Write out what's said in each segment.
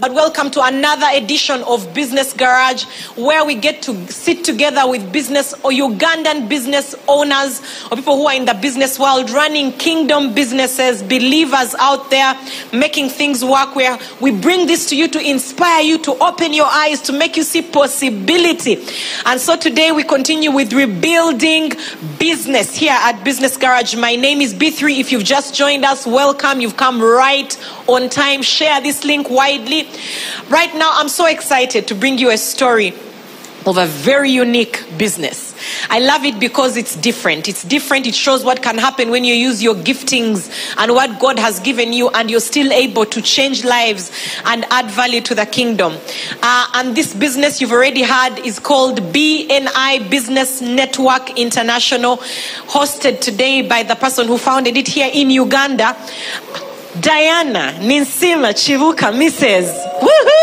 But welcome to another edition of Business Garage, where we get to sit together with business or Ugandan business owners or people who are in the business world, running kingdom businesses, believers out there, making things work. Where we bring this to you to inspire you, to open your eyes, to make you see possibility. And so today we continue with rebuilding business here at Business Garage. My name is B3. If you've just joined us, welcome. You've come right on time. Share this link widely. Right now, I'm so excited to bring you a story of a very unique business. I love it because it's different. It's different. It shows what can happen when you use your giftings and what God has given you, and you're still able to change lives and add value to the kingdom. Uh, and this business you've already had is called BNI Business Network International, hosted today by the person who founded it here in Uganda. Diana Ninsima Chivuka, Mrs. Woohoo!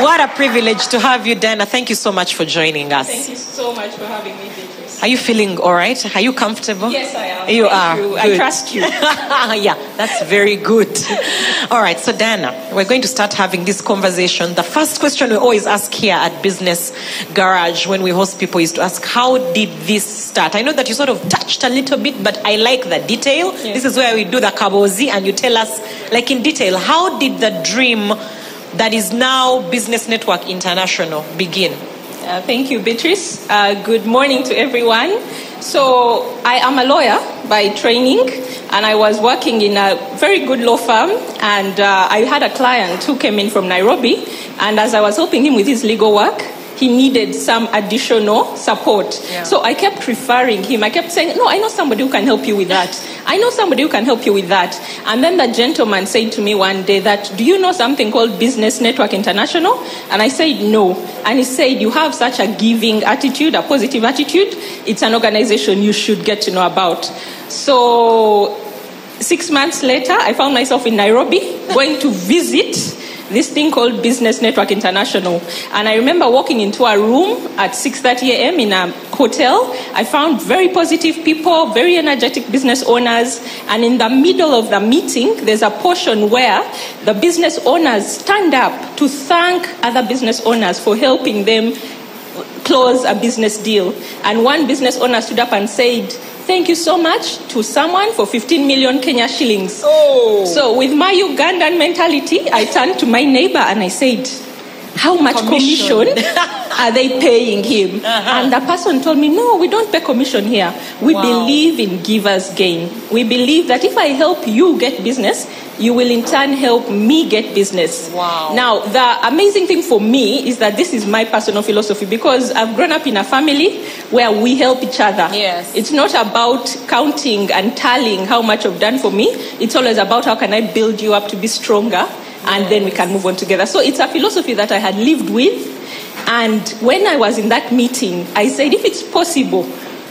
What a privilege to have you, Diana. Thank you so much for joining us. Thank you so much for having me. Are you feeling all right? Are you comfortable? Yes, I am. You Thank are. you. I trust you. yeah, that's very good. All right, so Diana, we're going to start having this conversation. The first question we always ask here at Business Garage when we host people is to ask, How did this start? I know that you sort of touched a little bit, but I like the detail. This is where we do the kabozi and you tell us, like in detail, how did the dream that is now Business Network International begin? Uh, thank you, Beatrice. Uh, good morning to everyone. So, I am a lawyer by training, and I was working in a very good law firm. And uh, I had a client who came in from Nairobi, and as I was helping him with his legal work, he needed some additional support. Yeah. So I kept referring him. I kept saying, No, I know somebody who can help you with that. I know somebody who can help you with that. And then the gentleman said to me one day that, Do you know something called Business Network International? And I said, No. And he said, You have such a giving attitude, a positive attitude. It's an organization you should get to know about. So six months later, I found myself in Nairobi going to visit this thing called Business Network International. And I remember walking into a room at 6:30 a.m. in a hotel. I found very positive people, very energetic business owners, and in the middle of the meeting, there's a portion where the business owners stand up to thank other business owners for helping them close a business deal. And one business owner stood up and said, Thank you so much to someone for 15 million Kenya shillings. Oh. So, with my Ugandan mentality, I turned to my neighbor and I said, How much Commission. commission, are they paying him? Uh-huh. And the person told me, No, we don't pay commission here. We Wow. believe in givers gain. We believe that if I help you get business, you will in turn help me get business. Wow. Now, the amazing thing for me is that this is my personal philosophy because I've grown up in a family where we help each other. Yes. It's not about counting and tallying how much you've done for me. It's always about how can I build you up to be stronger and then we can move on together. So it's a philosophy that I had lived with. And when I was in that meeting, I said, if it's possible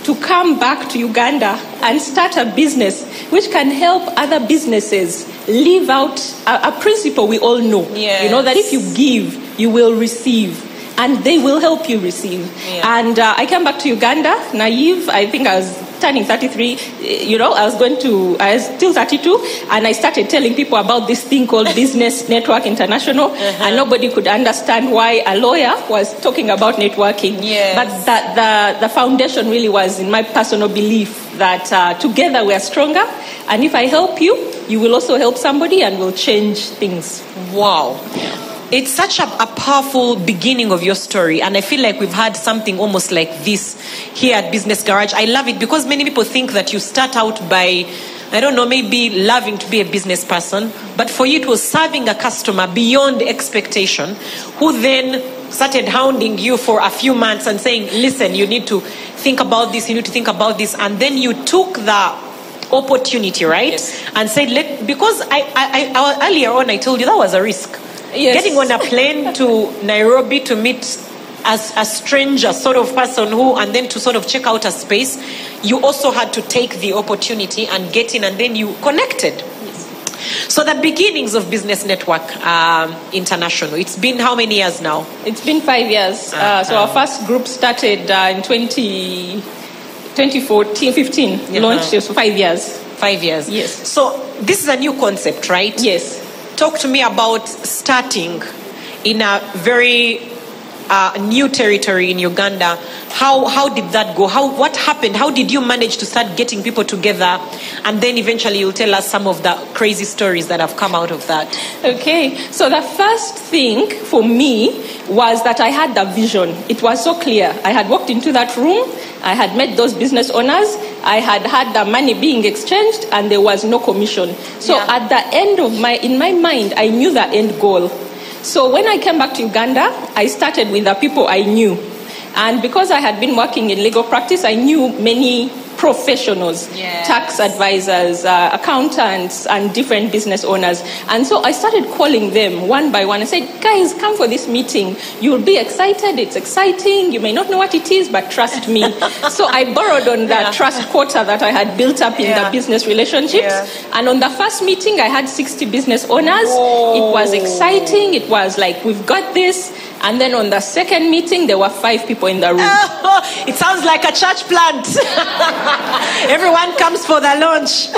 to come back to Uganda and start a business which can help other businesses live out a, a principle we all know. You know, that if you give, you will receive. And they will help you receive. Yeah. And uh, I came back to Uganda, naive. I think I was turning 33. eh, You know, I was going to, I was still 32. And I started telling people about this thing called Business Network International. And nobody could understand why a lawyer was talking about networking. Yes. But the, the, the foundation really was in my personal belief that uh, together we are stronger. And if I help you, you will also help somebody and will change things. Wow. It's such a, a powerful beginning of your story, and I feel like we've had something almost like this here at Business Garage. I love it because many people think that you start out by, I don't know, maybe loving to be a business person, but for you it was serving a customer beyond expectation, who then started hounding you for a few months and saying, listen, you need to think about this, you need to think about this, and then you took the opportunity, right? Yes. And said, let, because I, I, I, earlier on I told you that was a risk. Yes. getting on a plane to Nairobi to meet as a stranger sort of person who, and then to sort of check out a space, you also had to take the opportunity and get in, and then you connected. So the beginnings of Business Network um, International. It's been how many years now? It's been five years. Uh, so our first group started uh, in 20, 2014, 15. Yeah. Launched it for five years. Five years. Yes. So this is a new concept, right? Yes. Talk to me about starting in a very uh, new territory in Uganda. How how did that go? How what happened? How did you manage to start getting people together? And then eventually you'll tell us some of the crazy stories that have come out of that. Okay, so the first thing for me was that I had the vision. It was so clear. I had walked into that room, I had met those business owners, I had had the money being exchanged, and there was no commission. So Yeah. at the end of my, in my mind, I knew the end goal. So when I came back to Uganda, I started with the people I knew. And because I had been working in legal practice, I knew many professionals, Yes. tax advisors, uh, accountants, and different business owners. And so I started calling them one by one. I said, guys, come for this meeting. You'll be excited. It's exciting. You may not know what it is, but trust me. so I borrowed on that Yeah. trust quota that I had built up in Yeah. the business relationships. Yeah. And on the first meeting, I had 60 business owners. It was exciting. It was like, we've got this. And then on the second meeting, there were five people in the room. it sounds like a church plant. Everyone comes for the launch.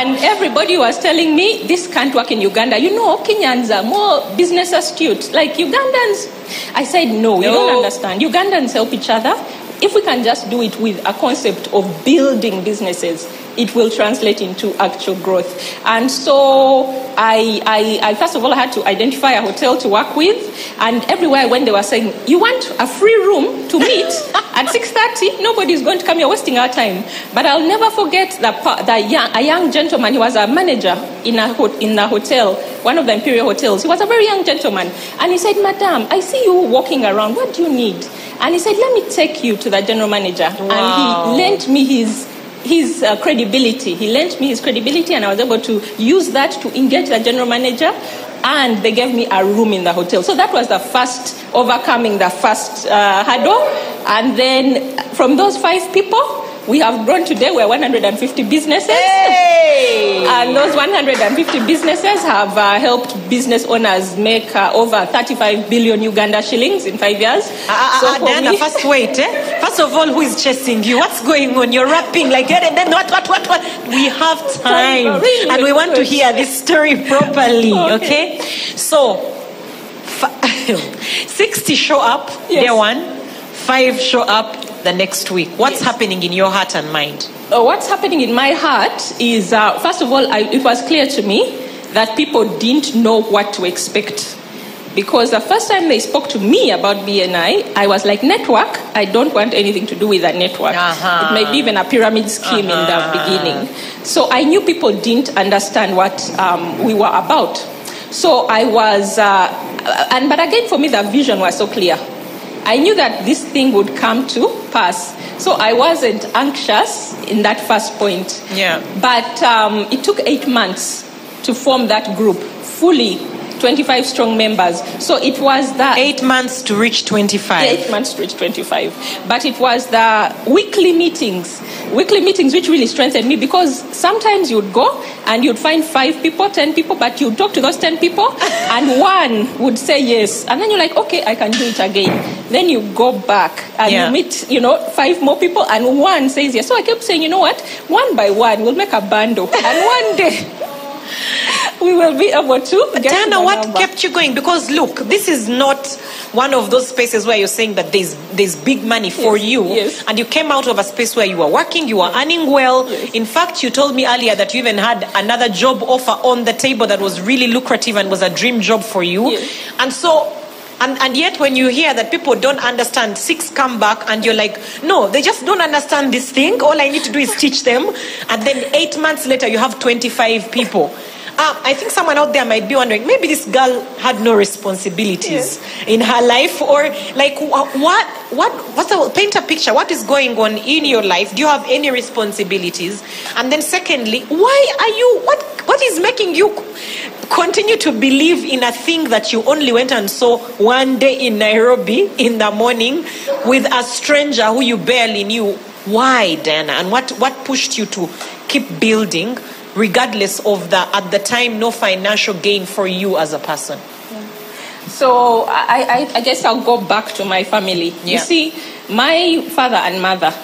and everybody was telling me this can't work in Uganda. You know, Kenyans are more business astute. Like Ugandans, I said no, you No. don't understand. Ugandans help each other. If we can just do it with a concept of building businesses, it will translate into actual growth. And so I, I, I first of all I had to identify a hotel to work with, and everywhere I went, they were saying, "You want a free room to meet at 6:30? Nobody's going to come. You're wasting our time." But I'll never forget that, the young, a young gentleman. He was a manager in a in a hotel, one of the Imperial hotels. He was a very young gentleman, and he said, "Madam, I see you walking around. What do you need?" And he said, "Let me take you to the general manager." Wow. And he lent me his his uh, credibility. He lent me his credibility, and I was able to use that to engage the general manager. And they gave me a room in the hotel. So that was the first overcoming the first uh, hurdle. And then from those five people, we have grown today. We're 150 businesses. Hey! And those 150 businesses have uh, helped business owners make uh, over 35 billion Uganda shillings in five years. Ah, So ah, Diana, me- first wait. Eh? First of all, who is chasing you? What's going on? You're rapping like that, and then what, what, what, what? We have time, Really and we want to hear this story properly. Okay. Okay, so fi- 60 show up Yes. day one, five show up the next week. What's happening in your heart and mind? Uh, what's happening in my heart is, uh, first of all, I, it was clear to me that people didn't know what to expect. Because the first time they spoke to me about BNI, I was like, network, I don't want anything to do with that network. Uh-huh. It may be even a pyramid scheme in the beginning. So I knew people didn't understand what um, we were about. So I was, uh, and but again, for me, the vision was so clear. I knew that this thing would come to pass. So I wasn't anxious in that first point. Yeah. But um, it took eight months to form that group fully, 25 strong members. So it was the Eight months to reach 25. eight months to reach 25. But it was the weekly meetings, weekly meetings which really strengthened me because sometimes you'd go and you'd find five people, 10 people, but you'd talk to those 10 people and one would say yes. And then you're like, okay, I can do it again. Then you go back and Yeah. you meet, you know, five more people and one says yes. So I kept saying, you know what? One by one, we'll make a bundle. And one day, we will be able to get to what number. kept you going? Because look, this is not one of those spaces where you're saying that there's there's big money for Yes, you, yes. and you came out of a space where you were working, you were earning well. Yes. In fact, you told me earlier that you even had another job offer on the table that was really lucrative and was a dream job for you. Yes. And so. And, and yet, when you hear that people don't understand, six come back, and you're like, no, they just don't understand this thing. All I need to do is teach them. And then eight months later, you have 25 people. Uh, I think someone out there might be wondering maybe this girl had no responsibilities in her life, or like wha- what, what, what's the paint a picture? What is going on in your life? Do you have any responsibilities? And then, secondly, why are you what, what is making you continue to believe in a thing that you only went and saw one day in Nairobi in the morning with a stranger who you barely knew? Why, Diana? And what, what pushed you to keep building, regardless of the, at the time, no financial gain for you as a person? So I, I, I guess I'll go back to my family. You Yeah. see, my father and mother,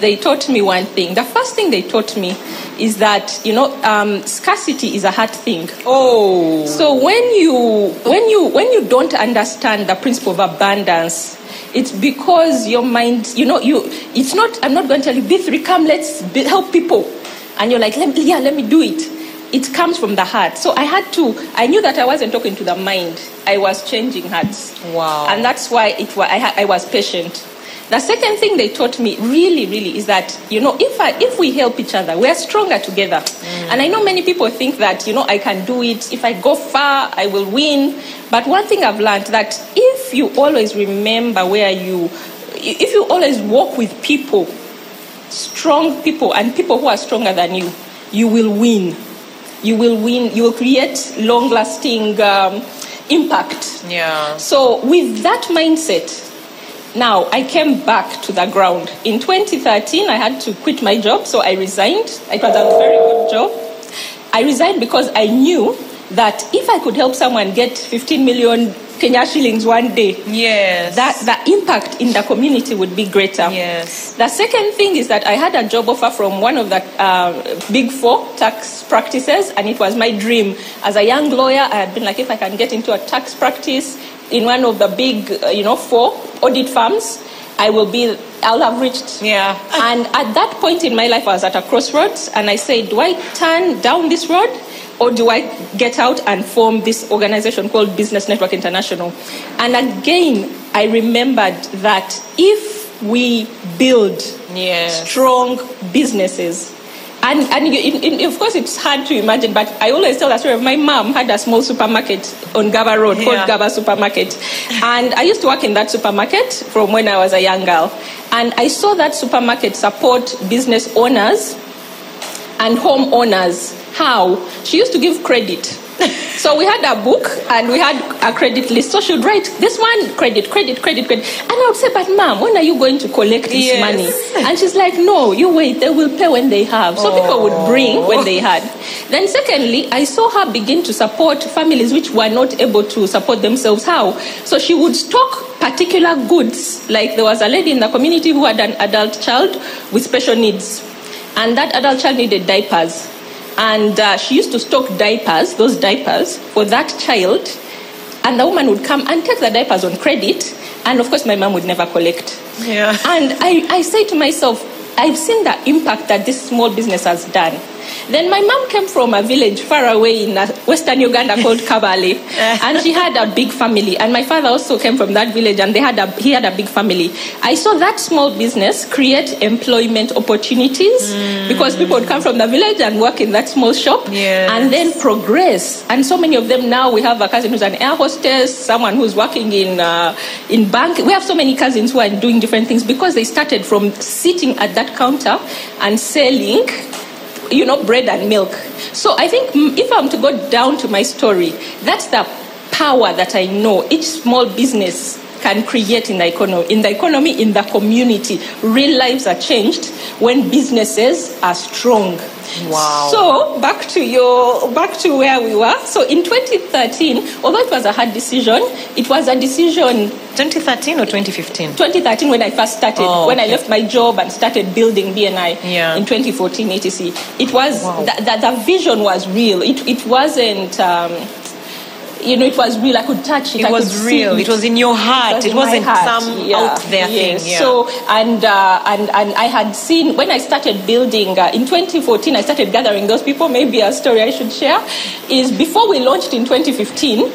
they taught me one thing. The first thing they taught me is that you know um, scarcity is a hard thing. Oh. So when you when you when you don't understand the principle of abundance, it's because your mind, you know, you it's not. I'm not going to tell you, be three, come, let's be, help people, and you're like, let me, yeah, let me do it. It comes from the heart. So I had to. I knew that I wasn't talking to the mind. I was changing hearts. Wow. And that's why it. I, I was patient. The second thing they taught me really, really is that you know if I if we help each other, we are stronger together. And I know many people think that you know I can do it. If I go far, I will win. But one thing I've learned that if you always remember where you, if you always walk with people, strong people and people who are stronger than you, you will win. You will win. You will create long-lasting um, impact. Yeah. So, with that mindset, now I came back to the ground. In 2013, I had to quit my job, so I resigned. It was a very good job. I resigned because I knew that if I could help someone get 15 million Kenya shillings one day, Yes. that the impact in the community would be greater. Yes. The second thing is that I had a job offer from one of the uh, big four tax practices, and it was my dream. As a young lawyer, I had been like, if I can get into a tax practice in one of the big, uh, you know, four audit firms, I will be, I'll have reached. Yeah. And at that point in my life, I was at a crossroads, and I said, do I turn down this road? Or do I get out and form this organization called Business Network International? And again, I remembered that if we build Yes. strong businesses. And, and you, in, in, of course, it's hard to imagine, but I always tell the story of my mom had a small supermarket on Gaba Road Yeah. called Gaba Supermarket. And I used to work in that supermarket from when I was a young girl. And I saw that supermarket support business owners and homeowners. How? She used to give credit. So we had a book and we had a credit list. So she would write this one credit, credit, credit, credit. And I would say, but mom, when are you going to collect this Yes. money? And she's like, no, you wait, they will pay when they have. So people would bring when they had. Then secondly, I saw her begin to support families which were not able to support themselves. How? So she would stock particular goods. Like there was a lady in the community who had an adult child with special needs. And that adult child needed diapers. And uh, she used to stock diapers, those diapers, for that child. And the woman would come and take the diapers on credit. And of course, my mom would never collect. Yeah. And I, I say to myself, I've seen the impact that this small business has done. Then my mom came from a village far away in western Uganda called Kabale, and she had a big family. And my father also came from that village, and they had a, he had a big family. I saw that small business create employment opportunities because people would come from the village and work in that small shop, Yes. and then progress. And so many of them now we have a cousin who's an air hostess, someone who's working in uh, in bank. We have so many cousins who are doing different things because they started from sitting at that counter and selling you know, bread and milk. So I think if I'm to go down to my story, that's the power that I know each small business can create in the economy, in the economy, in the community. Real lives are changed when businesses are strong. Wow. So back to your back to where we were. So in 2013, although it was a hard decision, it was a decision 2013 or 2015? 2013 when I first started, Oh, when I left my job and started building BNI Yeah. in 2014 ATC. It was, Wow. the, the, the vision was real. It, it wasn't, um, you know, it was real. I could touch it. It I was real. It was in your heart. It wasn't heart. some Yeah. out there yes. thing. Yeah. So, and, uh, and, and I had seen, when I started building, uh, in 2014, I started gathering those people. Maybe a story I should share is before we launched in 2015,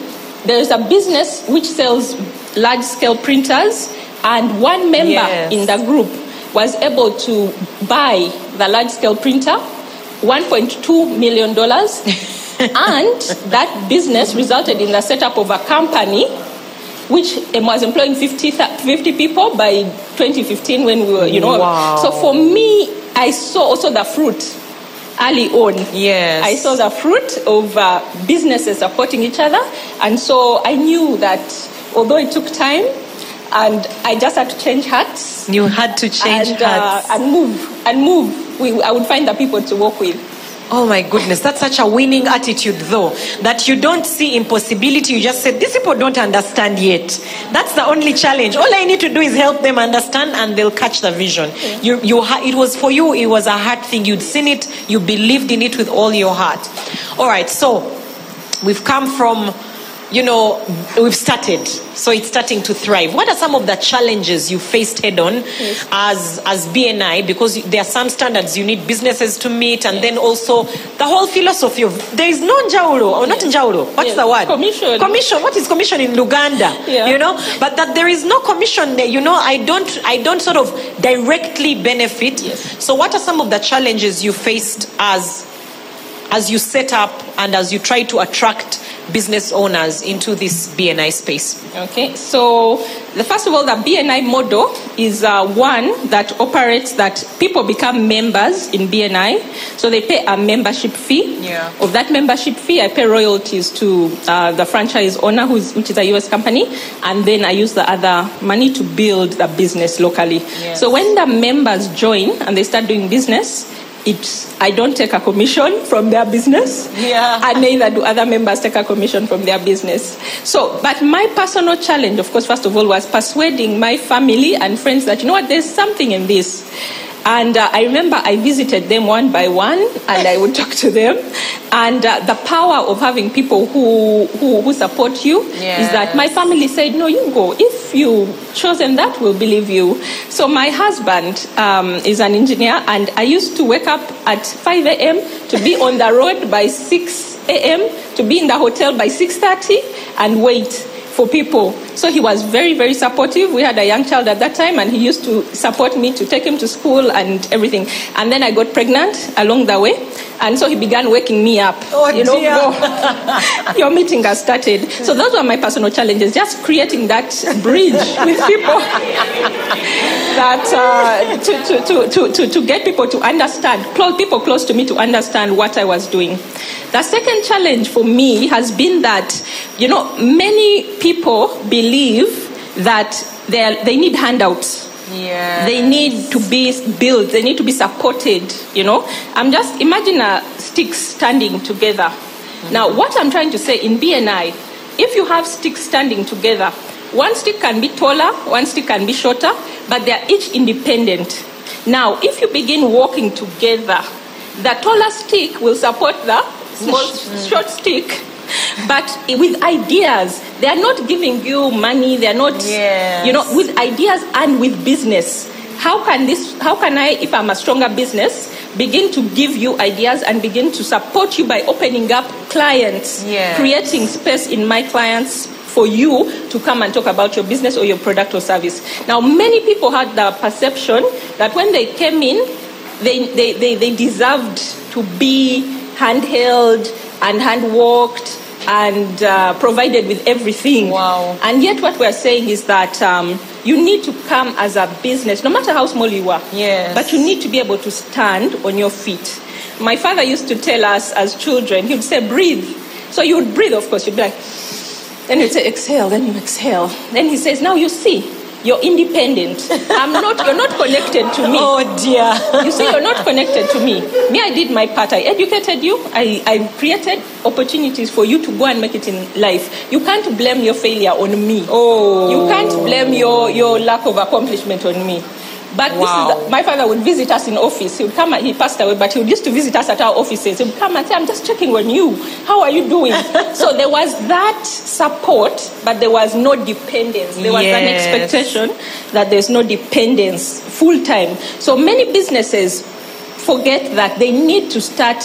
there's a business which sells large scale printers, and one member Yes. in the group was able to buy the large scale printer, $1.2 million. And that business resulted in the setup of a company which um, was employing 50, th- 50 people by 2015 when we were, you know. Wow. So for me, I saw also the fruit. early on. Yes. I saw the fruit of uh, businesses supporting each other. And so I knew that although it took time, and I just had to change hats You had to change and, uh, hats. and move and move. We, I would find the people to work with. Oh my goodness, that's such a winning attitude, though, that you don't see impossibility. You just say, These people don't understand yet. That's the only challenge. All I need to do is help them understand, and they'll catch the vision. You, you, ha- it was for you, it was a hard thing. You'd seen it, you believed in it with all your heart. All right, so we've come from, you know, we've started. So it's starting to thrive. What are some of the challenges you faced head on as, as BNI? Because there are some standards you need businesses to meet, and then also the whole philosophy of there is no Njauro, or not Njauro. What's Yes. the word? Commission. Commission. What is commission in Luganda? Yeah. You know, but that there is no commission there. You know, I don't, I don't sort of directly benefit. Yes. So, what are some of the challenges you faced as as you set up and as you try to attract business owners into this BNI space? Okay, so the first of all, the BNI model is uh, one that operates that people become members in BNI, so they pay a membership fee. Yeah. Of that membership fee, I pay royalties to uh, the franchise owner, who's, which is a US company, and then I use the other money to build the business locally. Yes. So when the members join and they start doing business, it's, I don't take a commission from their business Yeah. and neither do other members take a commission from their business. So, but my personal challenge, of course, first of all, was persuading my family and friends that, you know what, there's something in this. And uh, I remember I visited them one by one and I would talk to them. And uh, the power of having people who, who, who support you is that my family said, no, you go. If you chosen that, we'll believe you. So my husband um, is an engineer and I used to wake up at 5 a.m. to be on the road by 6 a.m., to be in the hotel by 6.30 and wait for people. So he was very, very supportive. We had a young child at that time, and he used to support me to take him to school and everything. And then I got pregnant along the way, and so he began waking me up. Oh, you know, go. your meeting has started. So those were my personal challenges, just creating that bridge with people that uh, to, to, to, to, to, get people to understand, close, people close to me to understand what I was doing. The second challenge for me has been that, you know, many people believe that they, are, they need handouts. Yeah. They need to be built, they need to be supported, you know. I'm just, imagine a stick standing together. Mm-hmm. Now, what I'm trying to say in BNI, if you have sticks standing together, one stick can be taller, one stick can be shorter, but they are each independent. Now, if you begin walking together, the taller stick will support the small, short stick. But with ideas, they are not giving you money. They are not, Yes. you know, with ideas and with business. How can this? How can I, if I'm a stronger business, begin to give you ideas and begin to support you by opening up clients, Yes. creating space in my clients for you to come and talk about your business or your product or service. Now, many people had the perception that when they came in, they, they, they, they deserved to be handheld and hand walked and uh, provided with everything. Wow. And yet, what we're saying is that um, you need to come as a business, no matter how small you are. Yes. But you need to be able to stand on your feet. My father used to tell us as children, he would say, breathe. So you would breathe, of course, you'd be like, then he'd say, exhale, then you exhale. Then he says, now you see, you're independent. I'm not, you're not connected to me. Oh dear. You see, you're not connected to me. Me, I did my part. I educated you. I, I created opportunities for you to go and make it in life. You can't blame your failure on me. Oh. You can't blame your, your lack of accomplishment on me. But Wow. this is the, my father would visit us in office. He would come. and- He passed away, but he would used to visit us at our offices. He would come and say, "I'm just checking on you. How are you doing?" so there was that support, but there was no dependence. There was an expectation that there's no dependence full time. So many businesses forget that they need to start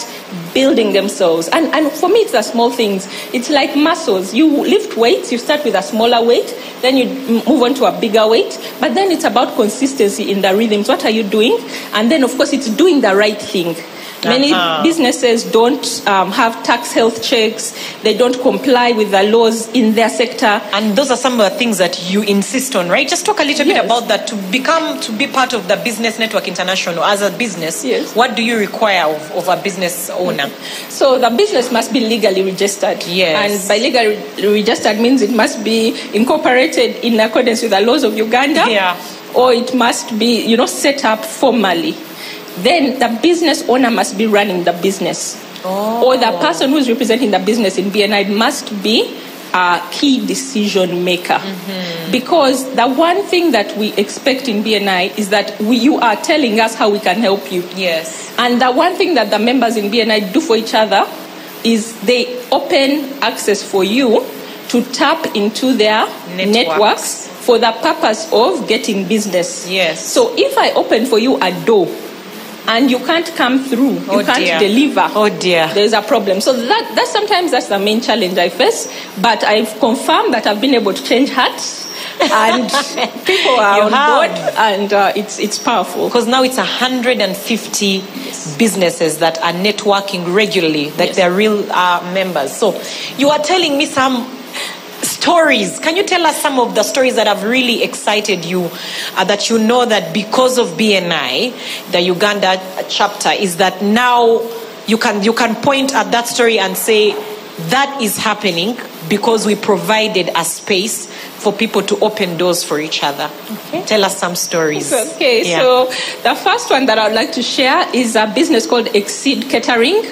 building themselves. And, and for me, it's the small things. It's like muscles. You lift weights, you start with a smaller weight, then you move on to a bigger weight. But then it's about consistency in the rhythms. What are you doing? And then, of course, it's doing the right thing. Many Uh-huh. businesses don't um, have tax health checks. They don't comply with the laws in their sector. And those are some of the things that you insist on, right? Just talk a little bit about that to become to be part of the Business Network International as a business. Yes. What do you require of, of a business owner? So the business must be legally registered. Yes. And by legally registered means it must be incorporated in accordance with the laws of Uganda. Yeah. Or it must be, you know, set up formally. Then the business owner must be running the business. Oh. Or the person who's representing the business in BNI must be a key decision maker. Mm-hmm. Because the one thing that we expect in BNI is that we, you are telling us how we can help you. Yes. And the one thing that the members in BNI do for each other is they open access for you to tap into their Networks. networks, for the purpose of getting business. Yes. So if I open for you a door and you can't come through, Oh you can't dear. deliver. Oh dear. There's a problem. So that, that sometimes that's the main challenge I face. But I've confirmed that I've been able to change hearts and people are You on have. board and uh, it's, it's powerful. Because now it's 150 businesses that are networking regularly, that Yes. they're real uh, members. So you are telling me some stories. Can you tell us some of the stories that have really excited you, uh, that you know that because of BNI, the Uganda chapter, is that now you can you can point at that story and say that is happening because we provided a space for people to open doors for each other. Okay. Tell us some stories. Okay, Yeah. so the first one that I would like to share is a business called Exceed Catering.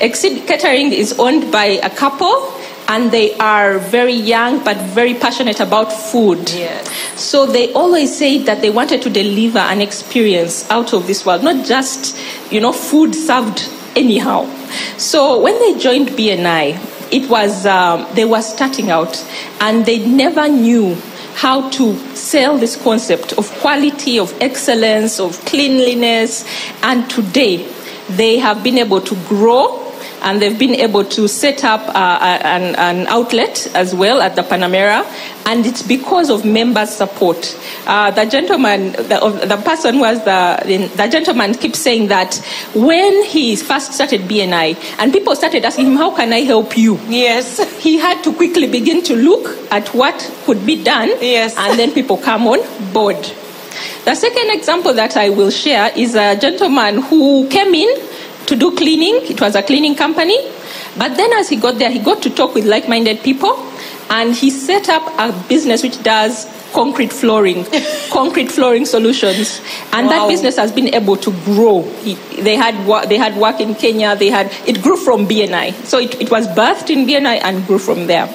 Exceed Catering is owned by a couple. And they are very young but very passionate about food. Yes. So they always say that they wanted to deliver an experience out of this world, not just, you know, food served anyhow. So when they joined BNI, it was um, they were starting out, and they never knew how to sell this concept of quality, of excellence, of cleanliness, and today they have been able to grow and they've been able to set up uh, an, an outlet as well at the Panamera, and it's because of members' support. Uh, the gentleman, the, the person who was the, the gentleman keeps saying that when he first started BNI, and people started asking him, How can I help you? Yes. He had to quickly begin to look at what could be done, Yes. and then people come on board. The second example that I will share is a gentleman who came in to do cleaning. It was a cleaning company. But then as he got there, he got to talk with like minded people and he set up a business which does concrete flooring, concrete flooring solutions. And Wow. that business has been able to grow. He, they, had, they had work in Kenya, they had, it grew from BNI. So it, it was birthed in BNI and grew from there.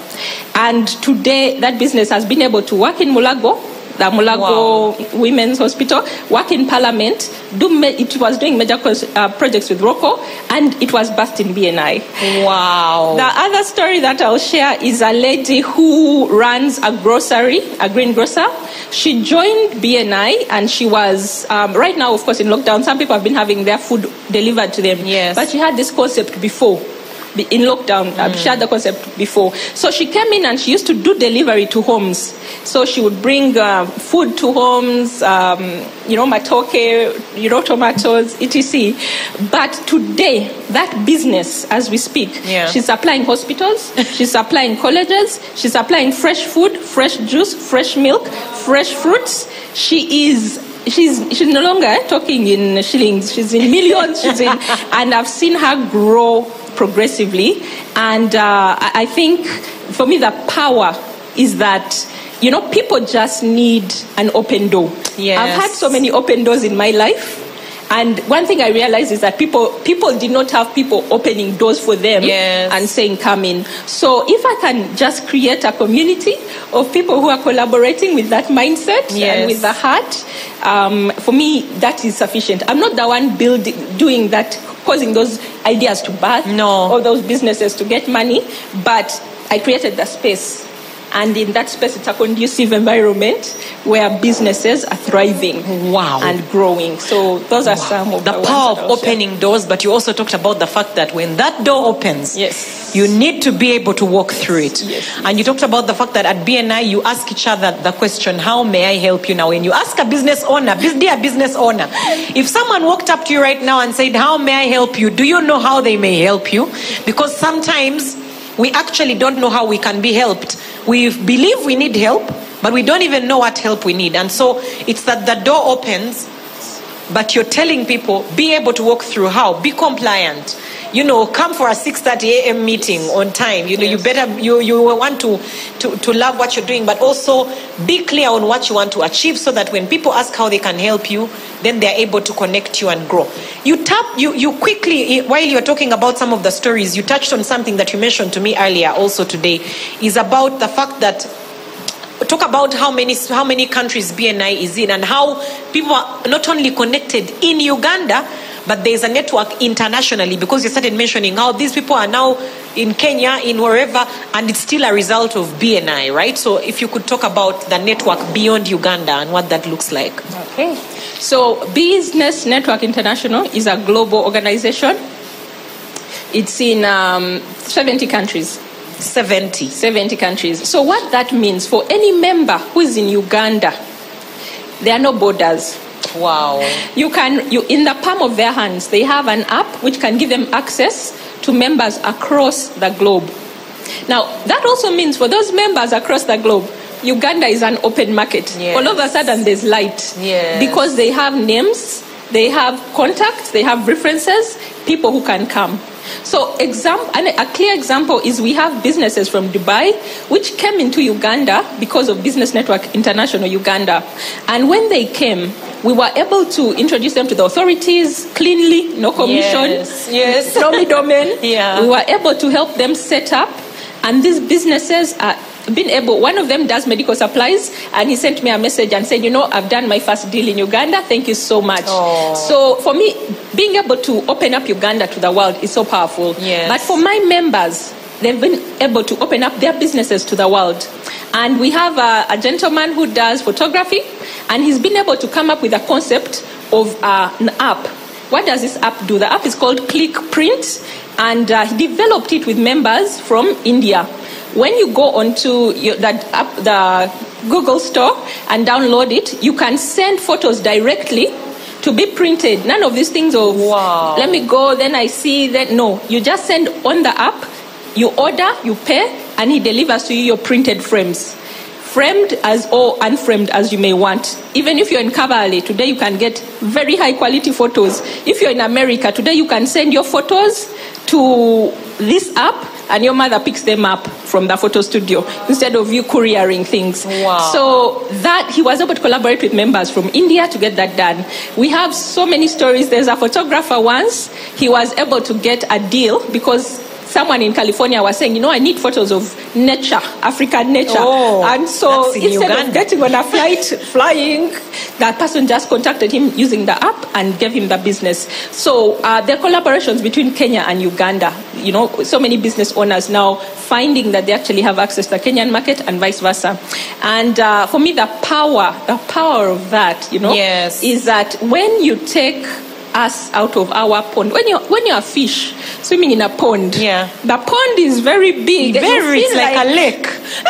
And today, that business has been able to work in Mulago, the Mulago Women's Hospital, work in Parliament. Do ma- it was doing major cos- uh, projects with Roko, and it was birthed in BNI. Wow. The other story that I'll share is a lady who runs a grocery, a green grocer. She joined BNI and she was, um, right now, of course, in lockdown, some people have been having their food delivered to them. Yes. But she had this concept before. In lockdown, I've shared the concept before. So she came in and she used to do delivery to homes. So she would bring uh, food to homes, um, you know, matoke, you know, tomatoes, etc. But today, that business, as we speak, Yeah. she's supplying hospitals, she's supplying colleges, she's supplying fresh food, fresh juice, fresh milk, fresh fruits. She is she's she's no longer talking in shillings, she's in millions, she's in and I've seen her grow progressively. And uh, I I think for me the power is that you know people just need an open door. Yes. I've had so many open doors in my life. And one thing I realized is that people people did not have people opening doors for them Yes. and saying come in. So if I can just create a community of people who are collaborating with that mindset Yes. and with the heart, um, for me that is sufficient. I'm not the one building doing that, causing those ideas to birth No. or those businesses to get money, but I created the space. And in that space, it's a conducive environment where businesses are thriving Wow. and growing. So those are some of the, the power of I'll share. opening doors, but you also talked about the fact that when that door opens, Yes. you need to be able to walk through it. Yes. And you talked about the fact that at BNI, you ask each other the question, How may I help you now? When you ask a business owner, dear business owner, if someone walked up to you right now and said, How may I help you? Do you know how they may help you? Because sometimes we actually don't know how we can be helped. We believe we need help, but we don't even know what help we need. And so it's that the door opens but you're telling people be able to walk through how be compliant you know come for a 6.30 a.m meeting on time. You know you better you, you want to, to to love what you're doing but also be clear on what you want to achieve so that when people ask how they can help you then they're able to connect you and grow. You tap you you quickly while you're talking about some of the stories you touched on something that you mentioned to me earlier also today is about the fact that talk about how many how many countries BNI is in and how people are not only connected in Uganda but there's a network internationally because you started mentioning how these people are now in Kenya in wherever and it's still a result of BNI right so if you could talk about the network beyond Uganda and what that looks like Okay. So, Business Network International is a global organization. It's in um, 70 countries. 70 70 countries. So, what that means for any member who is in Uganda, there are no borders. Wow You can, you, in the palm of their hands, they have an app which can give them access to members across the globe. Now, that also means for those members across the globe, Uganda is an open market. Yes. All of a sudden, there's light. Yes. Because they have names, they have contacts, they have references, people who can come. So, exam- and a clear example is we have businesses from Dubai which came into Uganda because of Business Network International Uganda. And when they came, we were able to introduce them to the authorities cleanly, no commission, Yes, yes. no middlemen. Yeah. We were able to help them set up, and these businesses are been able. One of them does medical supplies, and he sent me a message and said, "You know, I've done my first deal in Uganda. Thank you so much." Oh. So for me, being able to open up Uganda to the world is so powerful. Yes. But for my members, they've been able to open up their businesses to the world. And we have a, a gentleman who does photography, and he's been able to come up with a concept of uh, an app. What does this app do? The app is called Click Print, and uh, he developed it with members from India. When you go onto your, that app, the Google Store and download it, you can send photos directly to be printed. None of these things of Wow. let me go, then I see that. No, you just send on the app, you order, you pay, and he delivers to you your printed frames. Framed as or unframed as you may want. Even if you're in Kabale, today you can get very high quality photos. If you're in America, today you can send your photos to this app and your mother picks them up from the photo studio instead of you couriering things. Wow. So that he was able to collaborate with members from India to get that done. We have so many stories. There's a photographer once, he was able to get a deal because someone in California was saying, you know, I need photos of nature, African nature. Oh, and so in instead Uganda. of getting on a flight, flying, that person just contacted him using the app and gave him the business. So uh, are collaborations between Kenya and Uganda. You know, so many business owners now finding that they actually have access to the Kenyan market and vice versa. And uh, for me, the power, the power of that, you know, Yes. is that when you take us out of our pond, when you're when you're a fish swimming in a pond, Yeah. the pond is very big, very it's feel like, a lake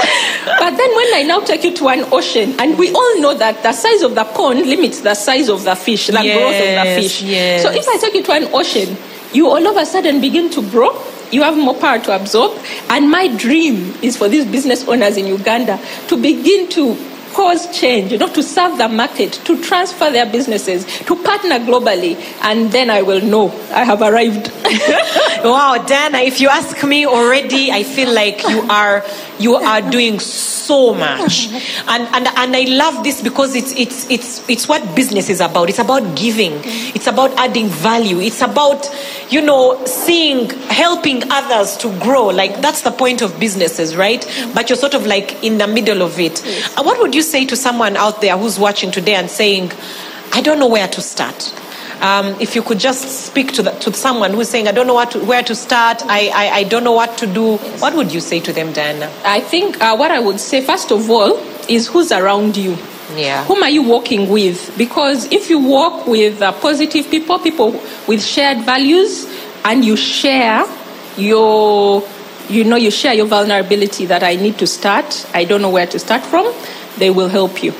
but then when I now take you to an ocean, and we all know that the size of the pond limits the size of the fish, the growth of the fish. yes. So if I take you to an ocean, you all of a sudden begin to grow. You have more power to absorb. And my dream is for these business owners in Uganda to begin to cause change, you know, to serve the market, to transfer their businesses, to partner globally, and then I will know I have arrived. wow Diana if you ask me already i feel like you are you are doing so much. And and, and i love this because it's it's it's it's what business is about. It's about giving. It's about adding value. It's about you know seeing helping others to grow. Like that's the point of businesses right? But you're sort of like in the middle of it. Uh, what would you say to someone out there who's watching today and saying i don't know where to start Um, if you could just speak to, the, to someone who's saying, I don't know what to, where to start, I, I, I don't know what to do, what would you say to them, Diana? I think uh, what I would say, first of all, is who's around you. Yeah. Whom are you walking with? Because if you walk with uh, positive people, people with shared values, and you share your, you know, you share your vulnerability that I need to start, I don't know where to start from, they will help you.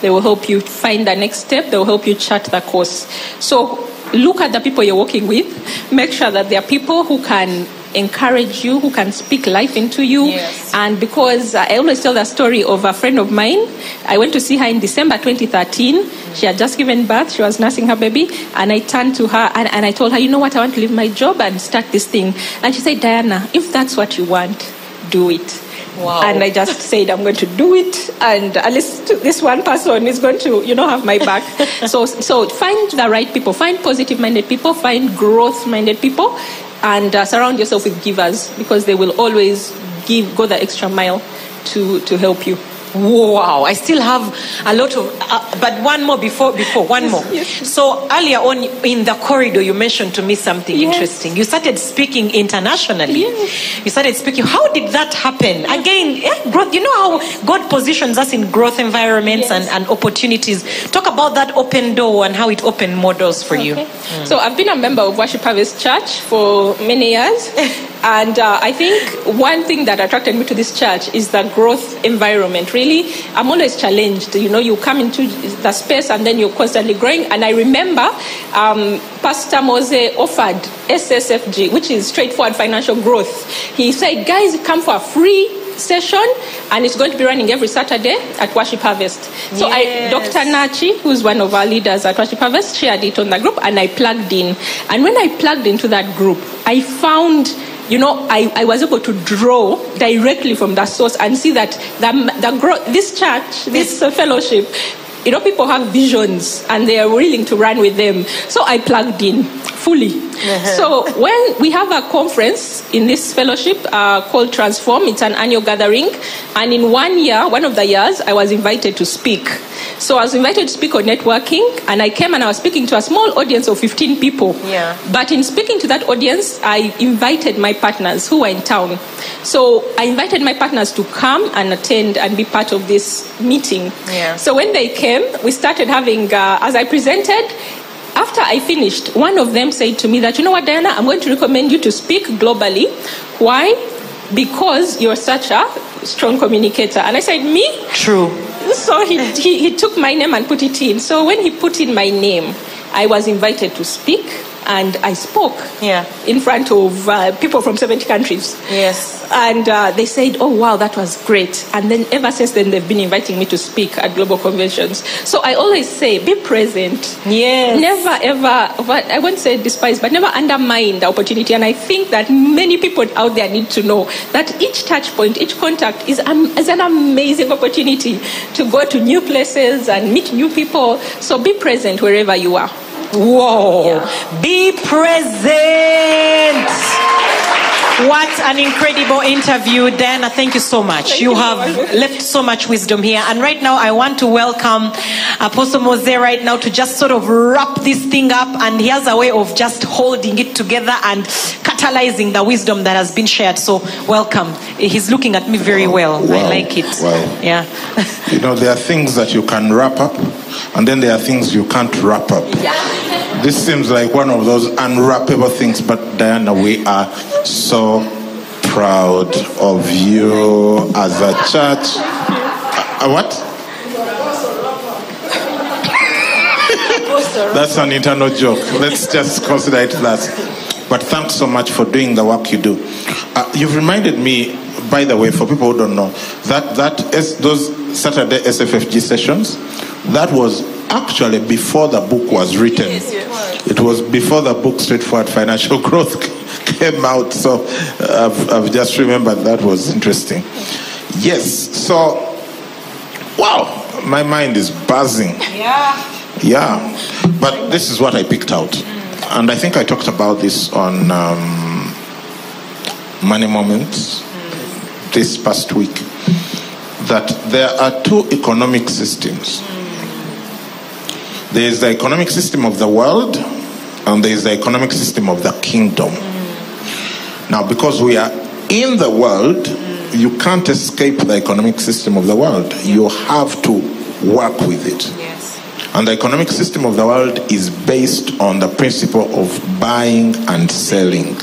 They will help you find the next step, they will help you chart the course. So look at the people you're working with, make sure that they are people who can encourage you, who can speak life into you. Yes. And because I always tell the story of a friend of mine, I went to see her in December 2013. She had just given birth, she was nursing her baby, and I turned to her and, and I told her, You know what, I want to leave my job and start this thing. And she said, Diana, if that's what you want, do it. Wow. And I just said, I'm going to do it, and at least this one person is going to, you know, have my back. so, so find the right people, find positive-minded people, find growth-minded people, and uh, surround yourself with givers because they will always give, go the extra mile to to help you. Wow, I still have a lot of, uh, but one more before, before, one more. yes. So earlier on in the corridor, you mentioned to me something Yes. interesting. You started speaking internationally. You started speaking. How did that happen? Again, yeah, growth. You know how God positions us in growth environments and, and opportunities. Talk about that open door and how it opened more doors for you. Okay. So I've been a member of Worship Harvest Church for many years, and uh, I think one thing that attracted me to this church is the growth environment. Really, I'm always challenged. You know, you come into the space and then you're constantly growing. And I remember um, Pastor Mose offered SSFG, which is straightforward financial growth. He said, "Guys, come for a free." Session and it's going to be running every Saturday at Worship Harvest. So I, Dr. Nachi, who's one of our leaders at Worship Harvest, shared it on the group and I plugged in. And when I plugged into that group, I found, you know, I, I was able to draw directly from that source and see that the, the this church, this fellowship, you know, people have visions and they are willing to run with them. So I plugged in fully. So when we have a conference in this fellowship uh, called Transform, it's an annual gathering, and in one year, one of the years, I was invited to speak. So I was invited to speak on networking, and I came and I was speaking to a small audience of 15 people. Yeah. But in speaking to that audience, I invited my partners who were in town. So I invited my partners to come and attend and be part of this meeting. Yeah. So when they came, we started having, uh, as I presented, after I finished, one of them said to me that, you know what, Diana, I'm going to recommend you to speak globally. Why? Because you're such a strong communicator. And I said, me? True. So he, he, he took my name and put it in. So when he put in my name, I was invited to speak and I spoke Yeah. in front of uh, people from 70 countries. Yes. And uh, they said, oh, wow, that was great. And then ever since then, they've been inviting me to speak at global conventions. So I always say, be present. Yes. Never, ever, what- I won't say despise, but never undermine the opportunity. And I think that many people out there need to know that each touch point, each contact is, um, is an amazing opportunity to go to new places and meet new people. So be present wherever you are. Whoa. Be present. What an incredible interview, Diana. Thank you so much. Thank you you. have left so much wisdom here. And right now, I want to welcome Apostle Mose right now to just sort of wrap this thing up. And he has a way of just holding it together and catalyzing the wisdom that has been shared. So, welcome. He's looking at me very well. I like it. Wow. Yeah. You know, there are things that you can wrap up, and then there are things you can't wrap up. This seems like one of those unwrappable things, but Diana, we are so proud of you as a church. Uh, uh, what? That's an internal joke. Let's just consider it that. But thanks so much for doing the work you do. Uh, you've reminded me, by the way, for people who don't know, that that S, those Saturday SFFG sessions, that was actually before the book was written. It was before the book Straightforward Financial Growth came out. So I've, I've just remembered that was interesting. Yes. So, wow, my mind is buzzing. Yeah. Yeah, but this is what I picked out, and I think I talked about this on um, Money Moments this past week. That there are two economic systems. There is the economic system of the world, and there is the economic system of the kingdom. Now, because we are in the world, you can't escape the economic system of the world. You have to work with it. Yes. And the economic system of the world is based on the principle of buying and selling.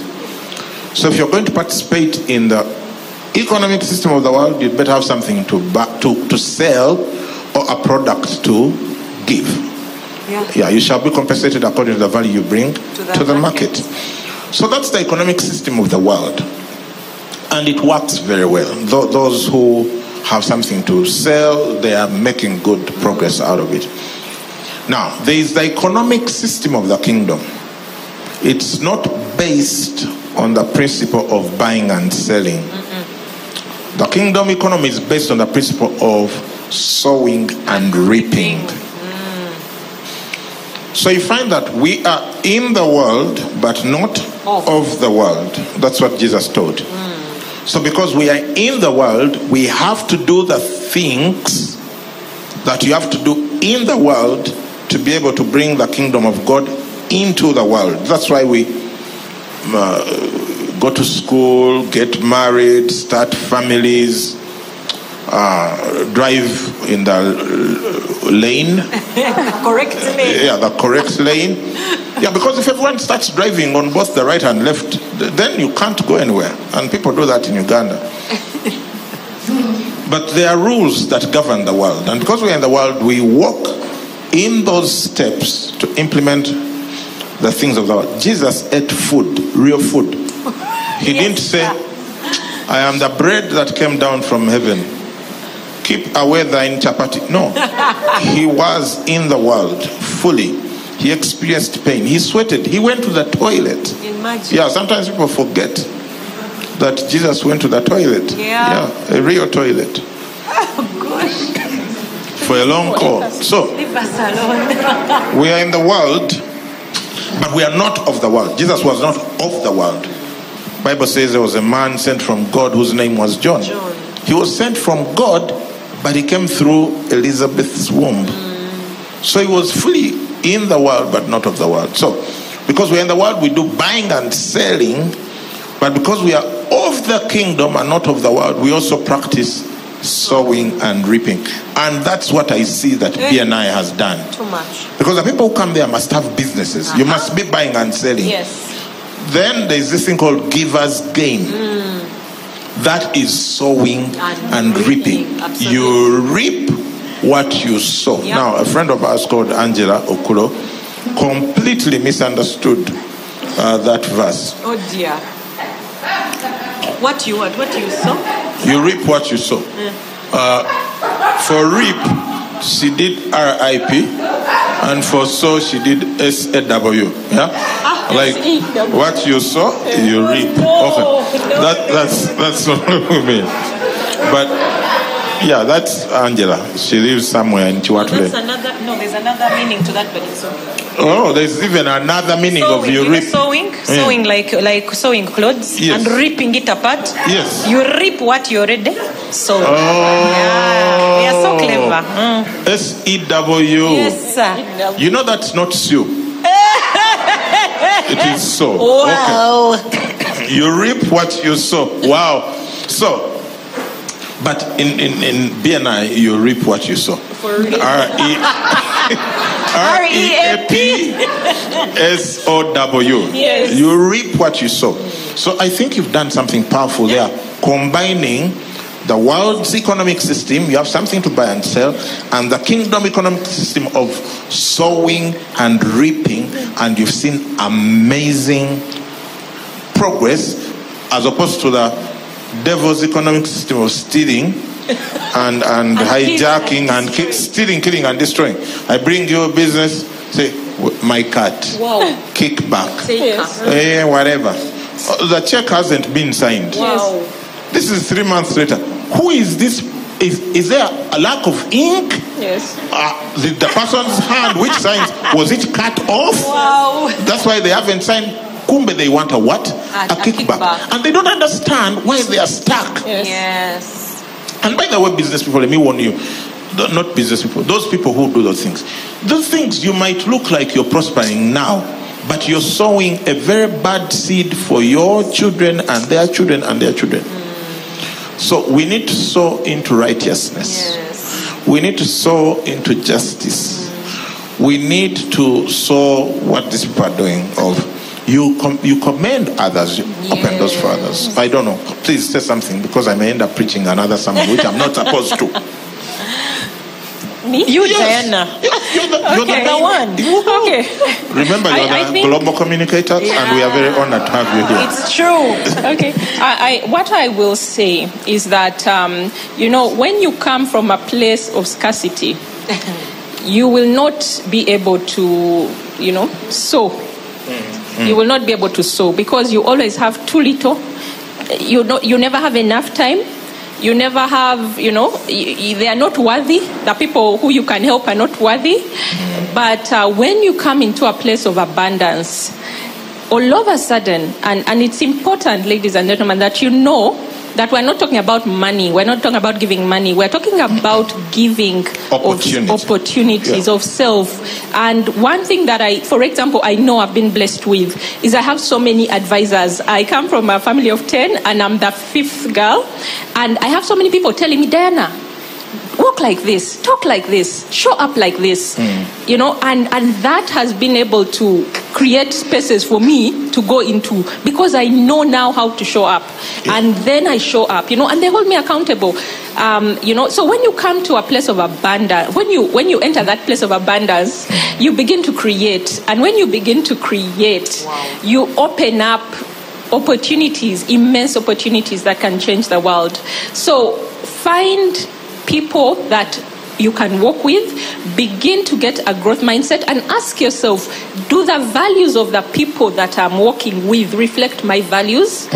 So if you're going to participate in the economic system of the world, you'd better have something to, buy, to, to sell or a product to give. Yeah. Yeah, you shall be compensated according to the value you bring to the the, market. market. So that's the economic system of the world. And it works very well. Tho- Those who have something to sell, they are making good progress out of it. Now, there is the economic system of the kingdom. It's not based on the principle of buying and selling. The kingdom economy is based on the principle of sowing and reaping. So you find that we are in the world, but not Of. of the world. That's what Jesus taught. So because we are in the world, we have to do the things that you have to do in the world to be able to bring the kingdom of God into the world. That's why we uh, go to school, get married, start families, uh, drive in the uh, lane Correct lane. yeah, the correct lane. Yeah, because if everyone starts driving on both the right and left, then you can't go anywhere. And people do that in Uganda. but there are rules that govern the world. And because we're in the world, we walk in those steps to implement the things of the world. Jesus ate food, real food. He didn't say, I am the bread that came down from heaven. Keep away thine chapati. No. he was in the world fully. He experienced pain. He sweated. He went to the toilet. Imagine. Yeah, sometimes people forget that Jesus went to the toilet. Yeah. Yeah, a real toilet. Oh, gosh. For a long call. So, Leave us alone. we are in the world, but we are not of the world. Jesus was not of the world. Bible says there was a man sent from God whose name was John. John. He was sent from God, but he came through Elizabeth's womb. So he was fully in the world, but not of the world. So, because we're in the world, we do buying and selling, but because we are of the kingdom and not of the world, we also practice sowing and reaping. And that's what I see that eh. BNI has done. Too much. Because the people who come there must have businesses. You uh-huh. must be buying and selling. Yes. Then there's this thing called giver's gain. Mm. That is sowing And and, reaping, absolutely. You reap what you sow. Now, a friend of ours called Angela Okulo completely misunderstood uh, that verse. Oh dear. What you want? What you saw? You reap what you sow. Uh, for reap, she did RIP, and for sow, she did SAW. Yeah? Like what you sow, you reap. Okay. That, that's, that's what we mean. But yeah, that's Angela. She lives somewhere in That's Kiwatule. another. No, there's another meaning to that, but it's okay. Oh, there's even another meaning of you you reap. sewing, sewing like like sewing clothes Yes. and ripping it apart. Yes. You rip what you already sewed. Oh. Yeah, we are so clever. Mm. S E W. Yes, sir. You know that's not Sue. It is so. Wow. Okay. You reap what you sow. Wow. So, but in, in, in BNI, you reap what you sow. R E R E A P S O W. Yes. You reap what you sow. So I think you've done something powerful there, combining the world's economic system, you have something to buy and sell, and the kingdom economic system of sowing and reaping, and you've seen amazing progress as opposed to the devil's economic system of stealing and, and hijacking and ki- stealing, killing, and destroying. I bring you a business, say, my cat, Wow. kickback, Take eh, whatever. Uh, The check hasn't been signed. Wow. This is three months later. Who is this? Is, is there a lack of ink? Yes. Uh, the, the person's hand which signs, was it cut off? Wow. That's why they haven't signed. Kumbe, they want a what? A- A, a kickback. kickback. And they don't understand why they are stuck. Yes. yes. And by the way, business people, let me warn you. not business people, those people who do those things. Those things you might look like you're prospering now, but you're sowing a very bad seed for your children and their children and their children. So we need to sow into righteousness. We need to sow into justice. We need to sow what these people are doing of you com- you commend others, you open doors for others. I don't know. Please say something because I may end up preaching another sermon which I'm not supposed to. Me? You, Yes. Diana. You're the, you're Okay. the The one. Okay. Remember, you're I- I the think- global communicator, and we are very honored to have you here. It's true. okay. I, I, what I will say is that, um, you know, when you come from a place of scarcity, you will not be able to, you know, sow. You will not be able to sow because you always have too little. You, know, you never have enough time. You never have, you know, they are not worthy. The people who you can help are not worthy. But uh, when you come into a place of abundance, all of a sudden, and, and it's important, ladies and gentlemen, that you know that we're not talking about money, we're not talking about giving money, we're talking about giving Opportunity. of opportunities Yeah. of self. And one thing that I, for example, I know I've been blessed with is I have so many advisors. I come from a family of 10 and I'm the fifth girl. And I have so many people telling me, Diana, walk like this, talk like this, show up like this. You know, and, and that has been able to create spaces for me to go into because I know now how to show up. And then I show up, you know, and they hold me accountable. Um, you know, so when you come to a place of abundance, when you when you enter that place of abundance, you begin to create. And when you begin to create, you open up opportunities, immense opportunities that can change the world. So find people that you can work with, begin to get a growth mindset, and ask yourself do the values of the people that I'm working with reflect my values?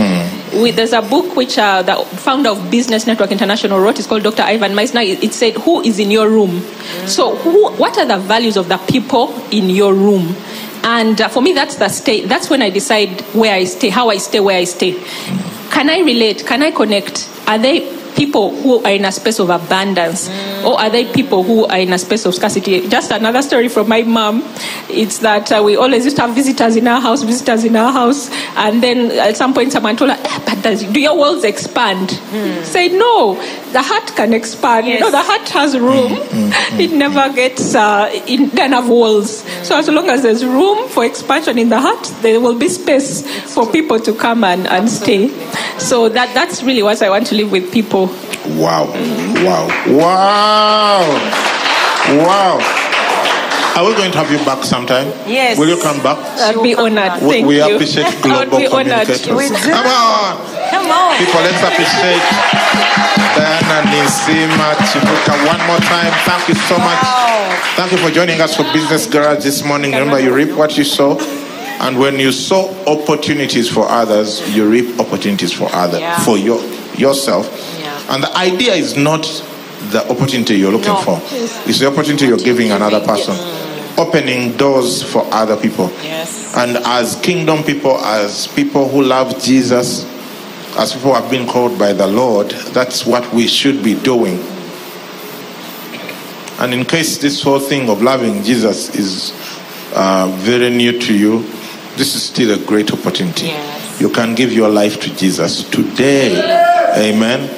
We, there's a book which uh, the founder of Business Network International wrote. It's called Dr. Ivan Misner. It, it said, "Who is in your room?" So, who, what are the values of the people in your room? And uh, for me, that's the stay. That's when I decide where I stay, how I stay, where I stay. Can I relate? Can I connect? Are they people who are in a space of abundance, or are they people who are in a space of scarcity? Just another story from my mom. It's that uh, we always used to have visitors in our house, visitors in our house, and then at some point someone told her, eh, "But does, do your walls expand?" Say no. The heart can expand. You know, the heart has room. It never gets uh, it doesn't have walls. So as long as there's room for expansion in the heart, there will be space for people to come and, and stay. So that that's really what I want to live with people. Wow. Wow. Wow. Wow. Are we going to have you back sometime? Yes. Will you come back? I'd be honored. We, Thank we you. appreciate global be honored. communicators. We do. Come on. Come on. People, let's appreciate Diana Nisima Chibuka one more time. Thank you so much. Thank you for joining us for Business Garage this morning. Remember, you reap what you sow. And when you sow opportunities for others, you reap opportunities for others, Yeah. for your, yourself. And the idea is not the opportunity you're looking No. for. It's the opportunity you're giving another person. Opening doors for other people. Yes. And as kingdom people, as people who love Jesus, as people who have been called by the Lord, that's what we should be doing. And in case this whole thing of loving Jesus is uh, very new to you, this is still a great opportunity. Yes. You can give your life to Jesus today. Amen.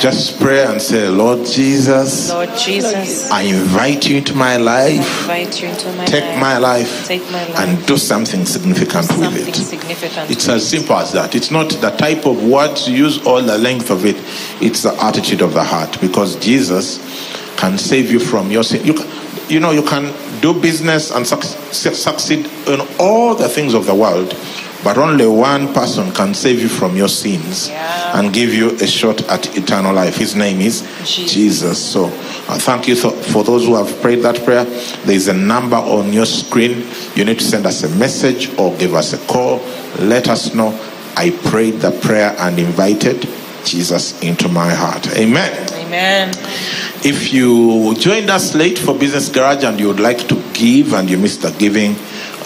Just pray and say, Lord Jesus, Lord Jesus, I invite you into my life. invite you into my Take life. my life Take my life. and do something significant with Something it. significant. It's as simple as that. It's not the type of words you use or the length of it. It's the attitude of the heart. Because Jesus can save you from your sin. You, you know, you can do business and succeed in all the things of the world, but only one person can save you from your sins Yeah. and give you a shot at eternal life. His name is Jesus. Jesus. So uh, thank you for those who have prayed that prayer. There is a number on your screen. You need to send us a message or give us a call. Let us know. I prayed the prayer and invited Jesus into my heart. Amen. Amen. If you joined us late for Business Garage and you would like to give and you missed the giving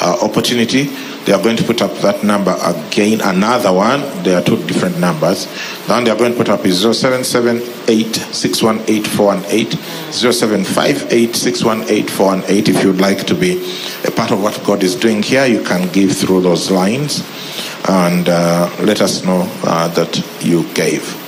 uh, opportunity, They are going to put up that number again, another one. There are two different numbers. The one they are going to put up is 0778618418, 0758618418. If you'd like to be a part of what God is doing here, you can give through those lines and uh, let us know uh, that you gave.